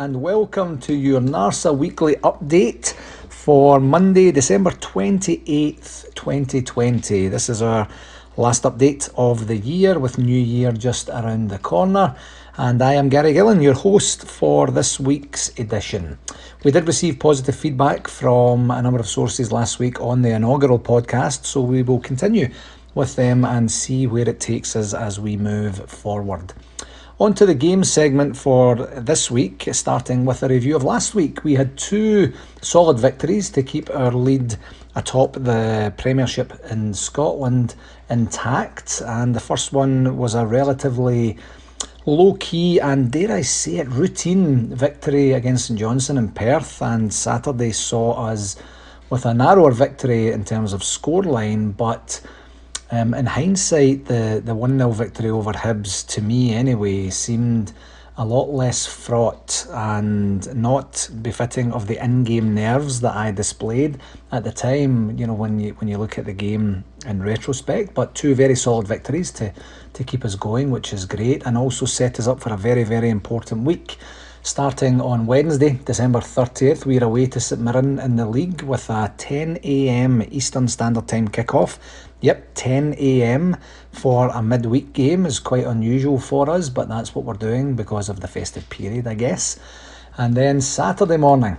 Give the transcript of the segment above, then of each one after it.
And welcome to your NARSA weekly update for Monday, December 28th, 2020. This is our last update of the year with New Year just around the corner. And I am Gary Gillan, your host for this week's edition. We did receive positive feedback from a number of sources last week on the inaugural podcast, so we will continue with them and see where it takes us as we move forward. On to the game segment for this week, starting with a review of last week. We had two solid victories to keep our lead atop the Premiership in Scotland intact, and the first one was a relatively low key and, dare I say it, routine victory against St Johnstone in Perth, and Saturday saw us with a narrower victory in terms of scoreline, but um, in hindsight, the, the 1 0 victory over Hibs, to me anyway, seemed a lot less fraught and not befitting of the in-game nerves that I displayed at the time. You know, when you when you look at the game in retrospect, but two very solid victories to to keep us going, which is great, and also set us up for a very very important week. Starting on Wednesday, December 30th, we're away to St Mirren in the league with a 10am Eastern Standard Time kick-off. Yep, 10am for a midweek game is quite unusual for us, but that's what we're doing because of the festive period, I guess. And then Saturday morning,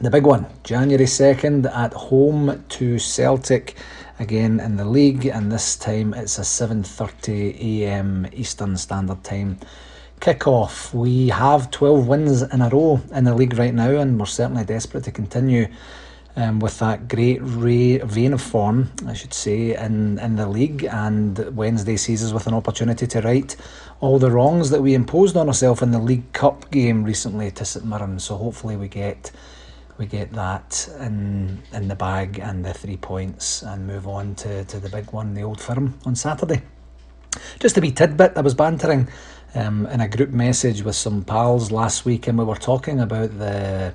the big one, January 2nd at home to Celtic again in the league and this time it's a 7:30 a.m. Eastern Standard Time kick-off. We have 12 wins in a row in the league right now, and we're certainly desperate to continue um, with that great ray, vein of form, I should say, in, in the league. And Wednesday sees us with an opportunity to right all the wrongs that we imposed on ourselves in the League Cup game recently to St Mirren. So hopefully we get we get that in in the bag and the three points and move on to, to the big one, the old firm on Saturday. Just a wee tidbit, I was bantering um, in a group message with some pals last week, and we were talking about the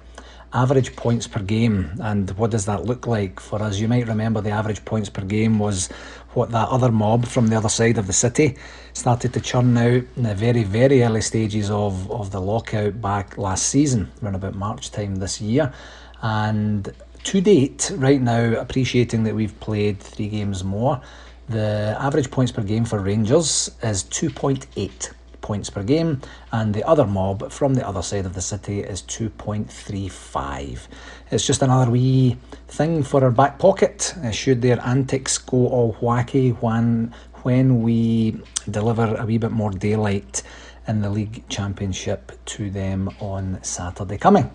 average points per game and what does that look like for us. You might remember the average points per game was what that other mob from the other side of the city started to churn out in the very, very early stages of, of the lockout back last season, around about March time this year. And to date, right now, appreciating that we've played three games more, the average points per game for Rangers is 2.8 points per game, and the other mob from the other side of the city is 2.35. It's just another wee thing for our back pocket, uh, should their antics go all wacky when, when we deliver a wee bit more daylight in the league championship to them on Saturday coming.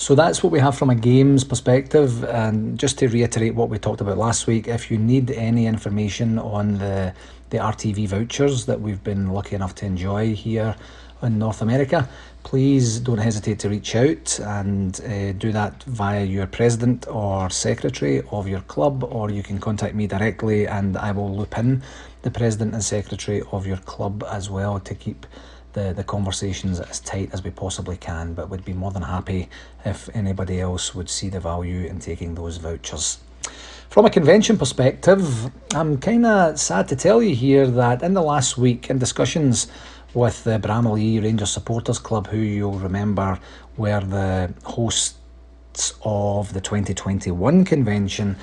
So that's what we have from a games perspective. And just to reiterate what we talked about last week, if you need any information on the the RTV vouchers that we've been lucky enough to enjoy here in North America, please don't hesitate to reach out and uh, do that via your president or secretary of your club, or you can contact me directly and I will loop in the president and secretary of your club as well to keep the, the conversations as tight as we possibly can, but would be more than happy if anybody else would see the value in taking those vouchers. From a convention perspective, I'm kind of sad to tell you here that in the last week, in discussions with the Bramalea Rangers Supporters Club, who you'll remember were the hosts of the 2021 convention,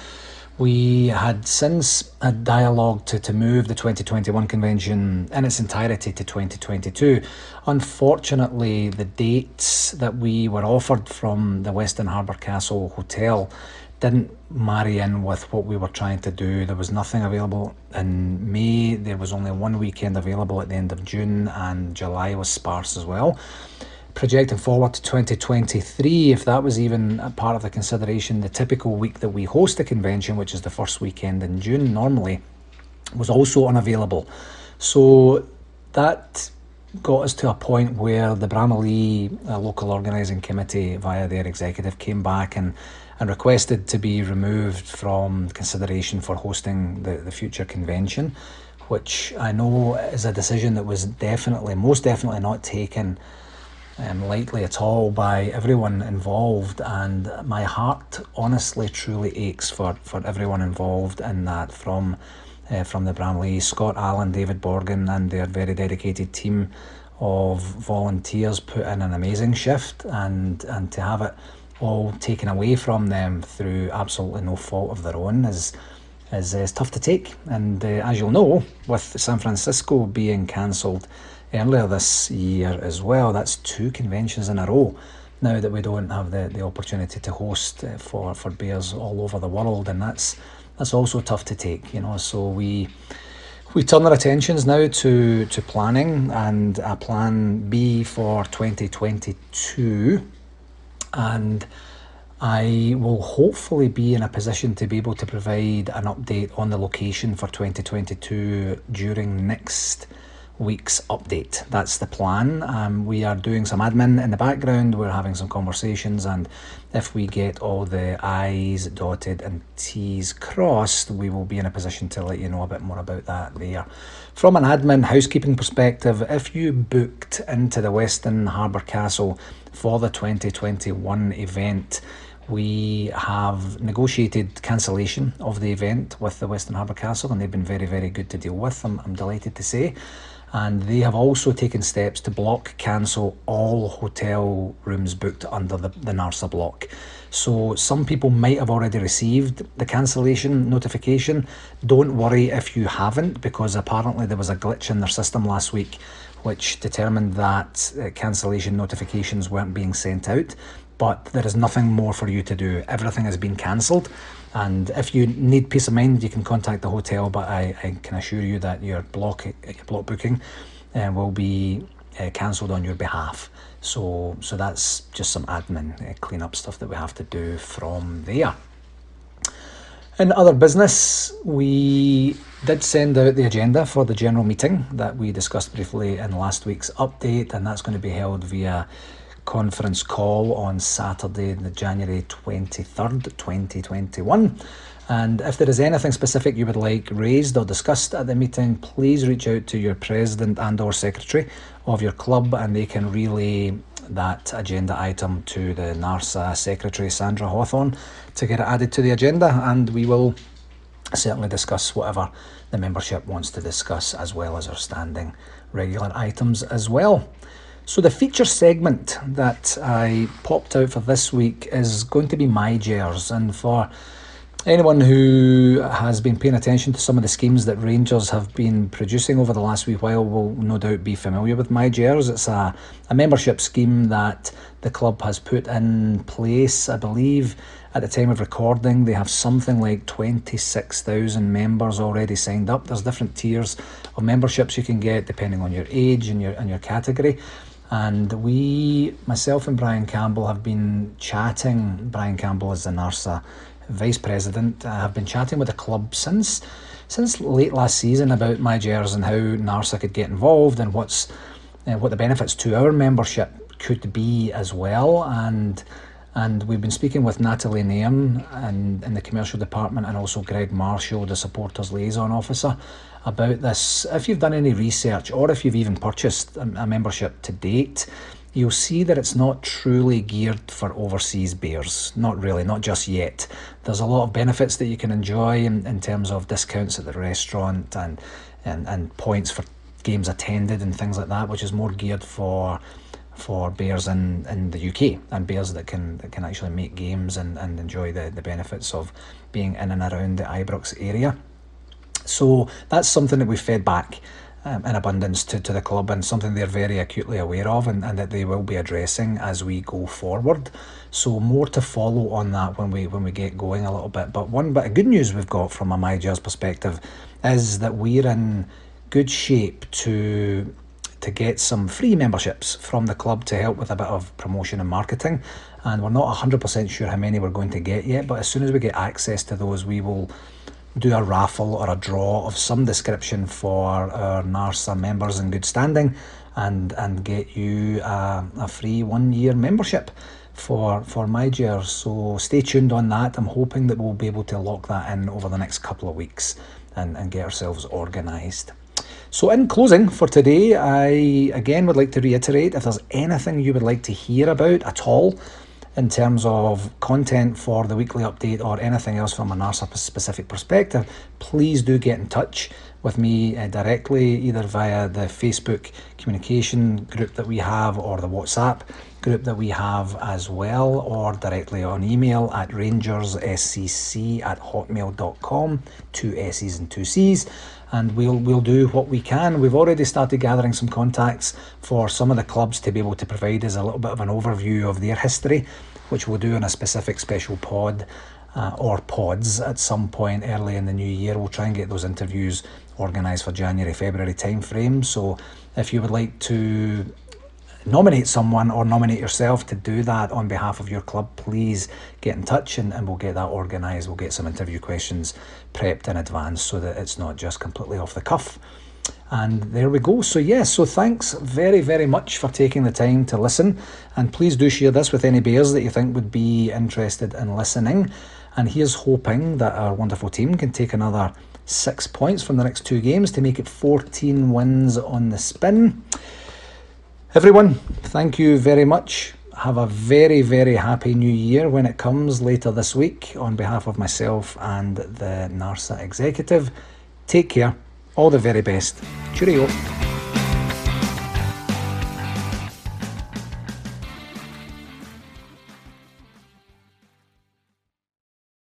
we had since a dialogue to, to move the 2021 convention in its entirety to 2022. Unfortunately, the dates that we were offered from the Westin Harbour Castle Hotel didn't marry in with what we were trying to do. There was nothing available in May, there was only one weekend available at the end of June, and July was sparse as well projecting forward to 2023, if that was even a part of the consideration, the typical week that we host the convention, which is the first weekend in June normally, was also unavailable. So that got us to a point where the Bramalea uh, local organising committee, via their executive, came back and, and requested to be removed from consideration for hosting the, the future convention, which I know is a decision that was definitely, most definitely not taken um, lightly at all by everyone involved, and my heart honestly truly aches for, for everyone involved in that from uh, from the Bramalea, Scott Allen, David Borgin, and their very dedicated team of volunteers put in an amazing shift and, and to have it all taken away from them through absolutely no fault of their own is is, is tough to take. And uh, as you'll know, with San Francisco being cancelled earlier this year as well, that's two conventions in a row now that we don't have the, the opportunity to host uh, for, for bears all over the world, and that's that's also tough to take, you know. So we we turn our attentions now to to planning and a plan B for 2022, and I will hopefully be in a position to be able to provide an update on the location for 2022 during next week's update. That's the plan. Um, we are doing some admin in the background, we're having some conversations, and if we get all the I's dotted and T's crossed, we will be in a position to let you know a bit more about that there. From an admin housekeeping perspective, if you booked into the Westin Harbour Castle for the 2021 event, we have negotiated cancellation of the event with the Westin Harbour Castle, and they've been very, very good to deal with. I'm, I'm delighted to say. And they have also taken steps to block cancel all hotel rooms booked under the, the NARSA block. So some people might have already received the cancellation notification. Don't worry if you haven't, because apparently there was a glitch in their system last week which determined that uh, cancellation notifications weren't being sent out but there is nothing more for you to do. Everything has been cancelled. And if you need peace of mind, you can contact the hotel. But I, I can assure you that your block your block booking uh, will be uh, cancelled on your behalf. So so that's just some admin uh, clean up stuff that we have to do from there. In other business, we did send out the agenda for the general meeting that we discussed briefly in last week's update, and that's going to be held via conference call on Saturday, the January 23rd, 2021. And if there is anything specific you would like raised or discussed at the meeting, please reach out to your president and or secretary of your club and they can relay that agenda item to the NARSA secretary, Sandra Hawthorne, to get it added to the agenda and we will certainly discuss whatever the membership wants to discuss as well as our standing regular items as well. So the feature segment that I popped out for this week is going to be MyGers, and for anyone who has been paying attention to some of the schemes that Rangers have been producing over the last wee while will no doubt be familiar with MyGers. It's a, a membership scheme that the club has put in place, I believe. At the time of recording, they have something like 26,000 members already signed up. There's different tiers of memberships you can get depending on your age and your and your category. And we, myself and Brian Campbell, have been chatting. Brian Campbell is the NARSA vice president. I have been chatting with the club since since late last season about MyGers and how NARSA could get involved and what's uh, what the benefits to our membership could be as well. And and we've been speaking with Natalie Nairn and in the commercial department and also Greg Marshall, the supporters liaison officer about this. If you've done any research or if you've even purchased a, a membership to date, you'll see that it's not truly geared for overseas bears. Not really, not just yet. There's a lot of benefits that you can enjoy in, in terms of discounts at the restaurant and, and, and points for games attended and things like that, which is more geared for for bears in, in the UK and bears that can that can actually make games and, and enjoy the, the benefits of being in and around the Ibrox area. So that's something that we fed back um, in abundance to, to the club and something they're very acutely aware of and, and that they will be addressing as we go forward. So more to follow on that when we when we get going a little bit. But one bit of good news we've got from a MyGers perspective is that we're in good shape to to get some free memberships from the club to help with a bit of promotion and marketing. And we're not 100% sure how many we're going to get yet, but as soon as we get access to those, we will do a raffle or a draw of some description for our NARSA members in good standing and and get you a, a free one year membership for for MyGers. So stay tuned on that. I'm hoping that we'll be able to lock that in over the next couple of weeks and, and get ourselves organised. So in closing for today, I again would like to reiterate if there's anything you would like to hear about at all in terms of content for the weekly update or anything else from a NARSA specific perspective, please do get in touch. With me uh, directly, either via the Facebook communication group that we have or the WhatsApp group that we have as well, or directly on email at rangersscc at hotmail.com, two S's and two C's. And we'll we'll do what we can. We've already started gathering some contacts for some of the clubs to be able to provide us a little bit of an overview of their history, which we'll do in a specific special pod uh, or pods at some point early in the new year. We'll try and get those interviews organised for January, February timeframe. So if you would like to nominate someone or nominate yourself to do that on behalf of your club, please get in touch and, and we'll get that organised. We'll get some interview questions prepped in advance so that it's not just completely off the cuff. And there we go. So, yes, so thanks very, very much for taking the time to listen. And please do share this with any bears that you think would be interested in listening. And here's hoping that our wonderful team can take another six points from the next two games to make it 14 wins on the spin. Everyone, thank you very much. Have a very, very happy new year when it comes later this week on behalf of myself and the NARSA executive. Take care. All the very best. Cheerio.